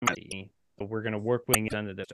But we're going to work with representatives